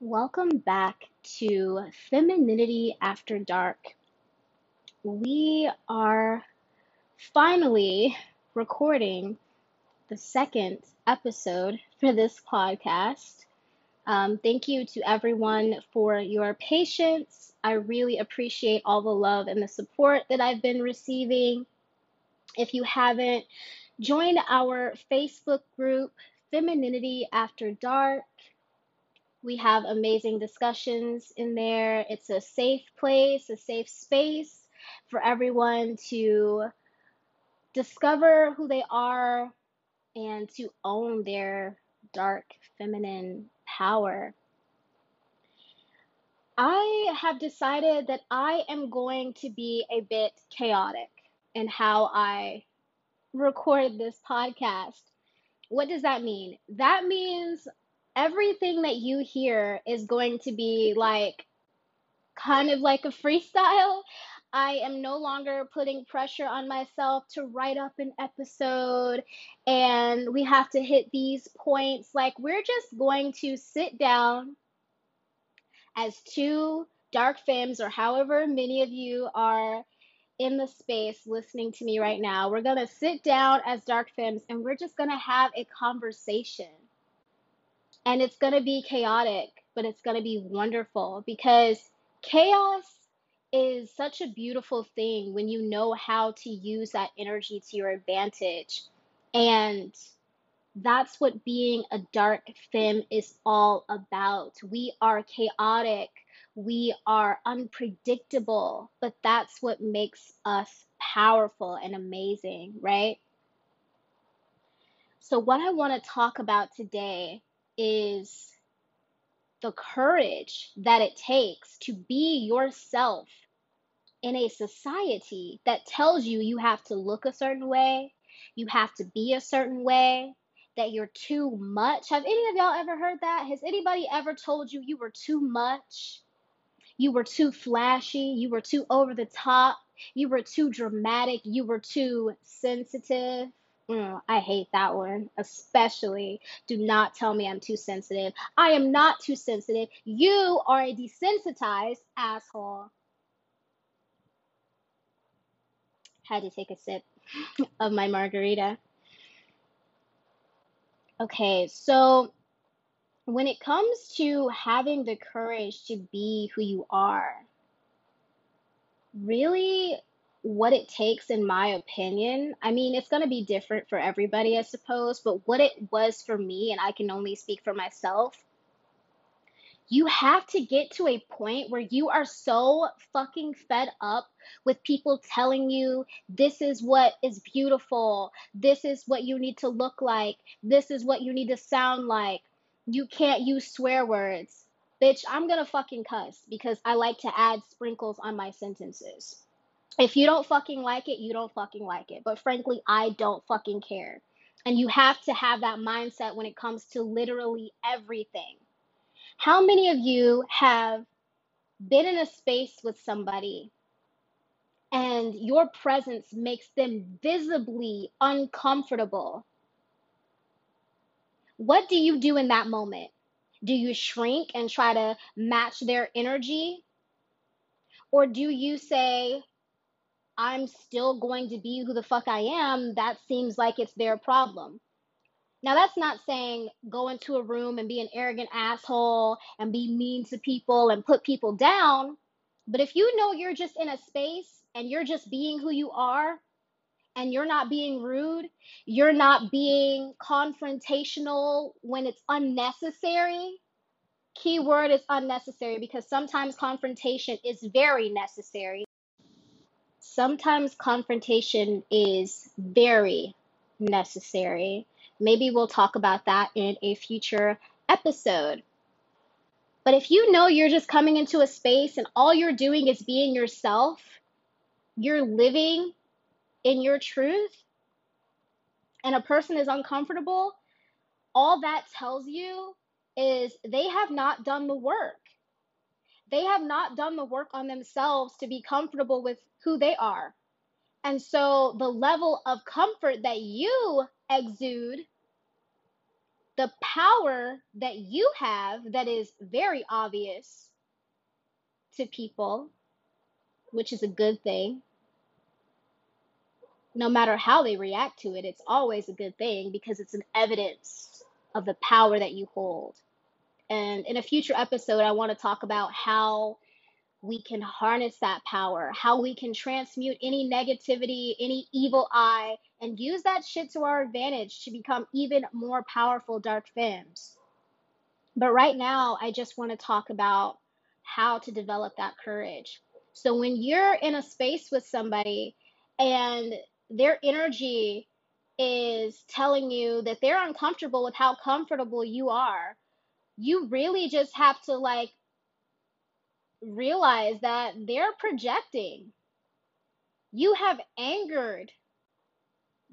Welcome back to Femininity After Dark. We are finally recording the second episode for this podcast. Um, thank you to everyone for your patience. I really appreciate all the love and the support that I've been receiving. If you haven't joined our Facebook group, Femininity After Dark, we have amazing discussions in there. It's a safe place, a safe space for everyone to discover who they are and to own their dark feminine power. I have decided that I am going to be a bit chaotic in how I record this podcast. What does that mean? That means everything that you hear is going to be like kind of like a freestyle. I am no longer putting pressure on myself to write up an episode and we have to hit these points. Like, we're just going to sit down as two dark femmes, or however many of you are in the space listening to me right now. We're going to sit down as dark femmes and we're just going to have a conversation. And it's going to be chaotic, but it's going to be wonderful because chaos is such a beautiful thing when you know how to use that energy to your advantage. And that's what being a dark femme is all about. We are chaotic, we are unpredictable, but that's what makes us powerful and amazing, right? So, what I want to talk about today is the courage that it takes to be yourself in a society that tells you you have to look a certain way, you have to be a certain way, that you're too much. Have any of y'all ever heard that? Has anybody ever told you you were too much? You were too flashy, you were too over the top, you were too dramatic, you were too sensitive. Mm, I hate that one, especially. Do not tell me I'm too sensitive. I am not too sensitive. You are a desensitized asshole. Had to take a sip of my margarita. Okay, so when it comes to having the courage to be who you are, really what it takes, in my opinion, I mean, it's going to be different for everybody, I suppose, but what it was for me, and I can only speak for myself, you have to get to a point where you are so fucking fed up with people telling you this is what is beautiful, this is what you need to look like, this is what you need to sound like. You can't use swear words. Bitch, I'm gonna fucking cuss because I like to add sprinkles on my sentences. If you don't fucking like it, you don't fucking like it. But frankly, I don't fucking care. And you have to have that mindset when it comes to literally everything. How many of you have been in a space with somebody and your presence makes them visibly uncomfortable? What do you do in that moment? Do you shrink and try to match their energy? Or do you say, I'm still going to be who the fuck I am? That seems like it's their problem. Now, that's not saying go into a room and be an arrogant asshole and be mean to people and put people down. But if you know you're just in a space and you're just being who you are and you're not being rude, you're not being confrontational when it's unnecessary. Key word is unnecessary because sometimes confrontation is very necessary. Sometimes confrontation is very necessary. Maybe we'll talk about that in a future episode. But if you know you're just coming into a space and all you're doing is being yourself, you're living in your truth, and a person is uncomfortable, all that tells you is they have not done the work. They have not done the work on themselves to be comfortable with who they are. And so the level of comfort that you exude the power that you have that is very obvious to people, which is a good thing, no matter how they react to it, it's always a good thing because it's an evidence of the power that you hold. And in a future episode, I want to talk about how we can harness that power, how we can transmute any negativity, any evil eye, and use that shit to our advantage to become even more powerful dark femmes. But right now, I just want to talk about how to develop that courage. So when you're in a space with somebody and their energy is telling you that they're uncomfortable with how comfortable you are, you really just have to like realize that they're projecting. You have angered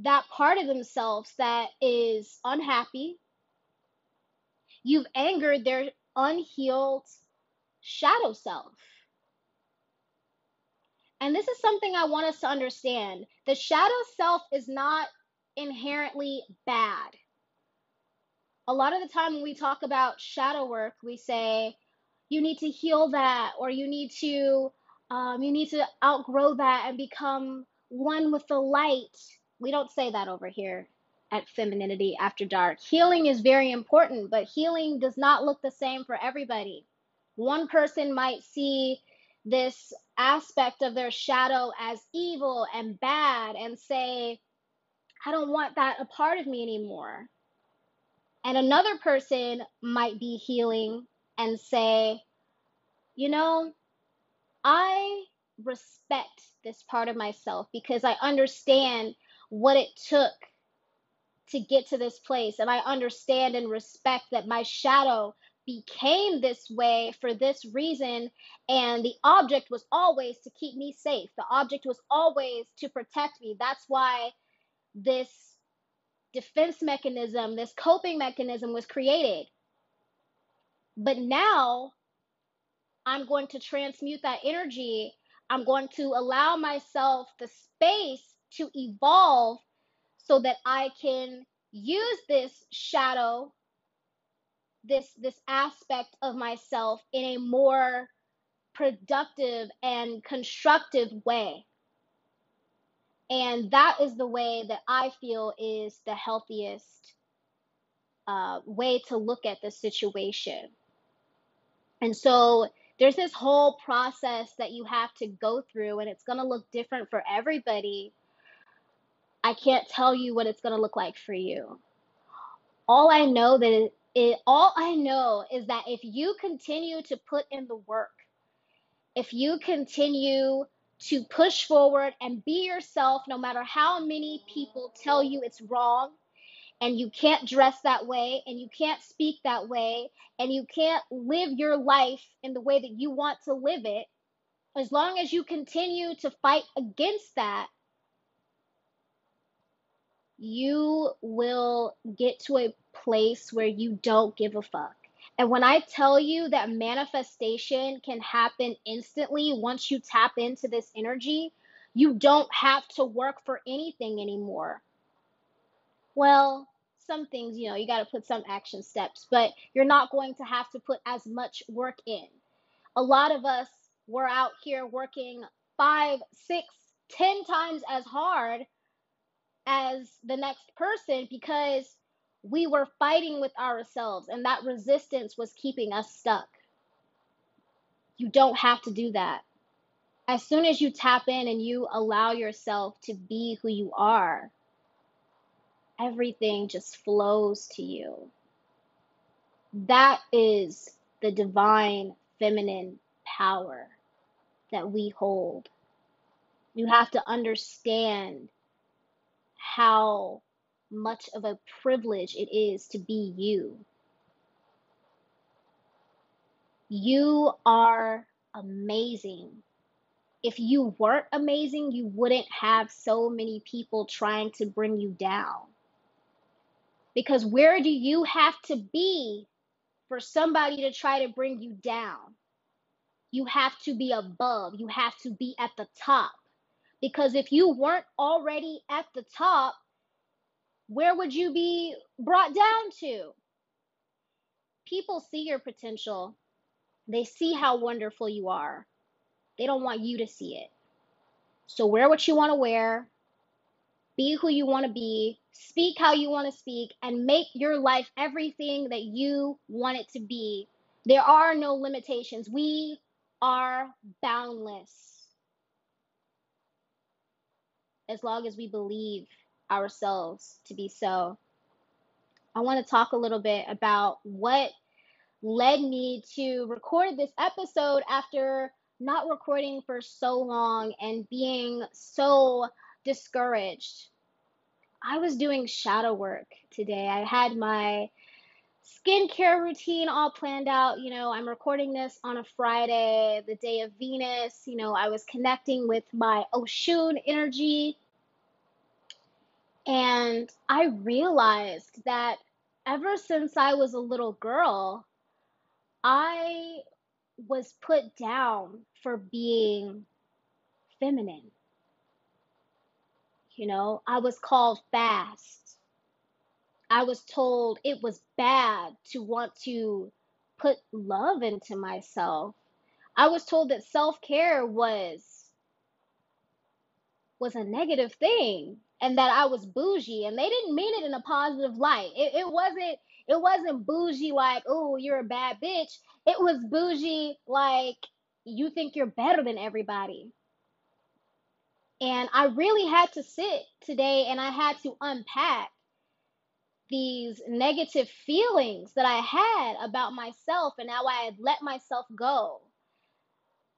that part of themselves that is unhappy. You've angered their unhealed shadow self. And this is something I want us to understand. The shadow self is not inherently bad. A lot of the time when we talk about shadow work, we say, you need to heal that or you need to um, you need to outgrow that and become one with the light. We don't say that over here at femininity after dark. Healing is very important but healing does not look the same for everybody. One person might see this aspect of their shadow as evil and bad and say i don't want that a part of me anymore and another person might be healing and say, you know, I respect this part of myself because I understand what it took to get to this place. And I understand and respect that my shadow became this way for this reason. And the object was always to keep me safe, the object was always to protect me. That's why this defense mechanism, this coping mechanism was created. But now I'm going to transmute that energy. I'm going to allow myself the space to evolve so that I can use this shadow, this this aspect of myself in a more productive and constructive way. And that is the way that I feel is the healthiest uh, way to look at the situation. And so there's this whole process that you have to go through, and it's going to look different for everybody. I can't tell you what it's going to look like for you. All I know that it, it, all I know is that if you continue to put in the work, if you continue to push forward and be yourself, no matter how many people tell you it's wrong, and you can't dress that way and you can't speak that way and you can't live your life in the way that you want to live it, as long as you continue to fight against that, you will get to a place where you don't give a fuck. And when I tell you that manifestation can happen instantly once you tap into this energy, you don't have to work for anything anymore. Well, some things, you know, you got to put some action steps, but you're not going to have to put as much work in. A lot of us were out here working five, six, ten times as hard as the next person because we were fighting with ourselves and that resistance was keeping us stuck. You don't have to do that. As soon as you tap in and you allow yourself to be who you are, everything just flows to you. That is the divine feminine power that we hold. You have to understand how much of a privilege it is to be you. You are amazing. If you weren't amazing, you wouldn't have so many people trying to bring you down. Because where do you have to be for somebody to try to bring you down? You have to be above, you have to be at the top. Because if you weren't already at the top, where would you be brought down to? people see your potential, they see how wonderful you are. They don't want you to see it. So wear what you want to wear, be who you want to be, speak how you want to speak, and make your life everything that you want it to be. There are no limitations. We are boundless as long as we believe ourselves to be so. I want to talk a little bit about what led me to record this episode after not recording for so long and being so discouraged. I was doing shadow work today. I had my skincare routine all planned out. You know, I'm recording this on a Friday, the day of Venus. You know, I was connecting with my Oshun energy. And I realized that ever since I was a little girl, I was put down for being feminine. You know, I was called fast. I was told it was bad to want to put love into myself. I was told that self-care was was a negative thing and that I was bougie and they didn't mean it in a positive light. It, it wasn't it wasn't bougie like, oh, you're a bad bitch. It was bougie like you think you're better than everybody. And I really had to sit today and I had to unpack these negative feelings that I had about myself and how I had let myself go.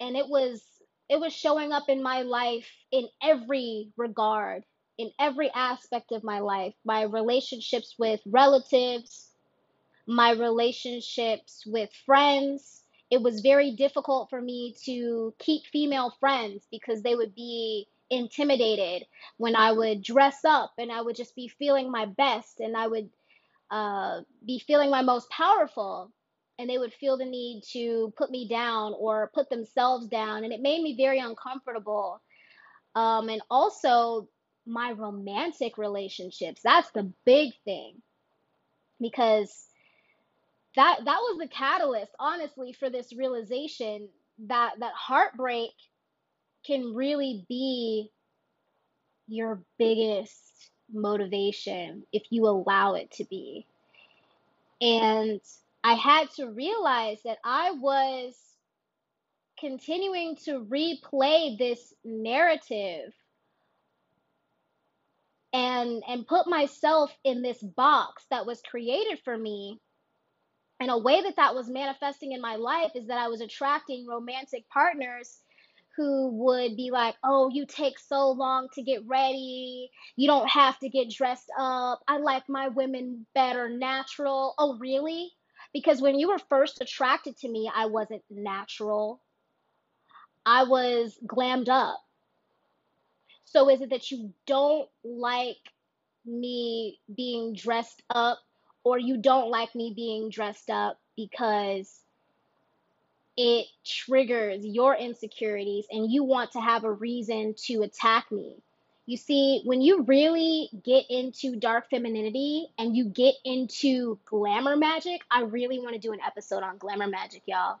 And it was it was showing up in my life in every regard, in every aspect of my life. My relationships with relatives, my relationships with friends. It was very difficult for me to keep female friends because they would be intimidated when I would dress up and I would just be feeling my best and I would uh, be feeling my most powerful. And they would feel the need to put me down or put themselves down. And it made me very uncomfortable. Um, and also, my romantic relationships. That's the big thing. Because that that was the catalyst honestly for this realization that that heartbreak can really be your biggest motivation if you allow it to be and i had to realize that i was continuing to replay this narrative and and put myself in this box that was created for me and a way that that was manifesting in my life is that I was attracting romantic partners who would be like, Oh, you take so long to get ready. You don't have to get dressed up. I like my women better natural. Oh, really? Because when you were first attracted to me, I wasn't natural, I was glammed up. So is it that you don't like me being dressed up or you don't like me being dressed up because it triggers your insecurities and you want to have a reason to attack me. You see, when you really get into dark femininity and you get into glamour magic, I really want to do an episode on glamour magic, y'all.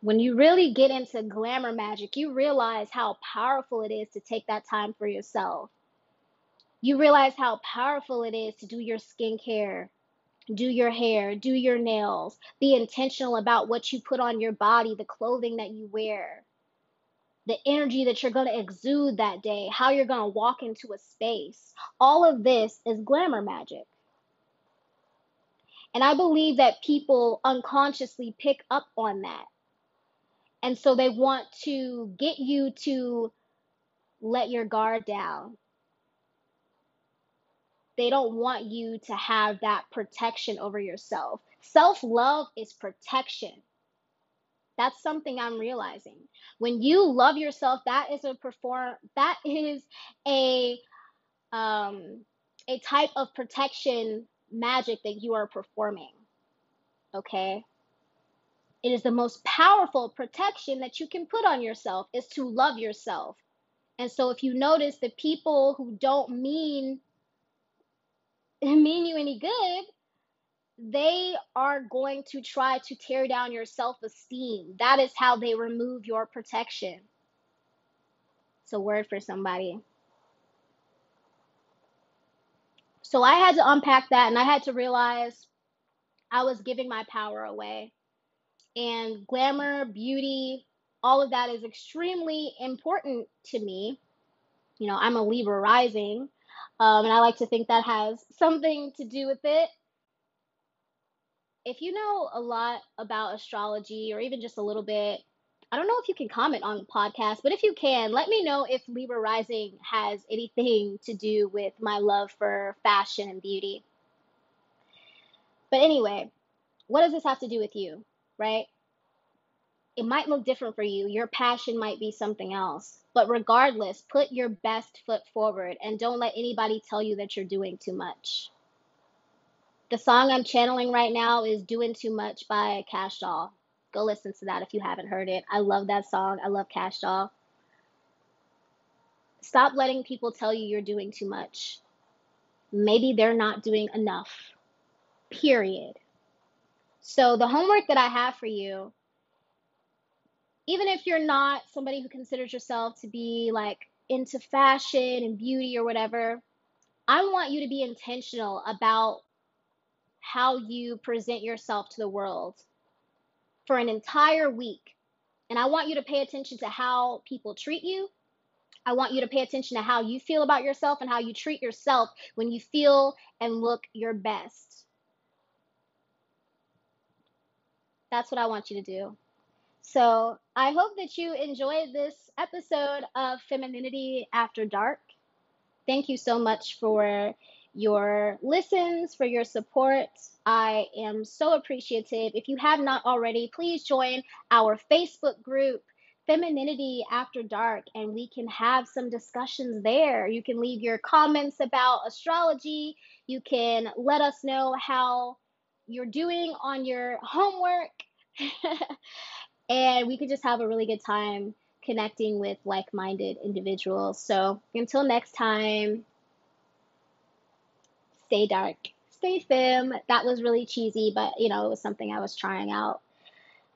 When you really get into glamour magic, you realize how powerful it is to take that time for yourself. You realize how powerful it is to do your skincare, do your hair, do your nails, be intentional about what you put on your body, the clothing that you wear, the energy that you're going to exude that day, how you're going to walk into a space. All of this is glamour magic. And I believe that people unconsciously pick up on that. And so they want to get you to let your guard down they don't want you to have that protection over yourself. Self love is protection. That's something I'm realizing. When you love yourself, that is a perform that is a um a type of protection magic that you are performing. Okay? It is the most powerful protection that you can put on yourself is to love yourself. And so if you notice the people who don't mean mean you any good, they are going to try to tear down your self esteem. That is how they remove your protection. It's a word for somebody. So I had to unpack that and I had to realize I was giving my power away. And glamour, beauty, all of that is extremely important to me. You know, I'm a Libra rising, um, and I like to think that has something to do with it. If you know a lot about astrology or even just a little bit, I don't know if you can comment on the podcast, but if you can, let me know if Libra rising has anything to do with my love for fashion and beauty. But anyway, what does this have to do with you, right? It might look different for you. Your passion might be something else. But regardless, put your best foot forward and don't let anybody tell you that you're doing too much. The song I'm channeling right now is Doing Too Much by Kash Doll. Go listen to that if you haven't heard it. I love that song. I love Kash Doll. Stop letting people tell you you're doing too much. Maybe they're not doing enough. Period. So, the homework that I have for you, even if you're not somebody who considers yourself to be like into fashion and beauty or whatever, I want you to be intentional about how you present yourself to the world for an entire week. And I want you to pay attention to how people treat you. I want you to pay attention to how you feel about yourself and how you treat yourself when you feel and look your best. That's what I want you to do. So I hope that you enjoyed this episode of Femininity After Dark. Thank you so much for your listens, for your support. I am so appreciative. If you have not already, please join our Facebook group, Femininity After Dark, and we can have some discussions there. You can leave your comments about astrology. You can let us know how you're doing on your homework. and we could just have a really good time connecting with like minded individuals. So until next time, stay dark, stay femme. That was really cheesy, but you know, it was something I was trying out.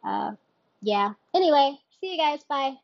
Uh, yeah. Anyway, see you guys. Bye.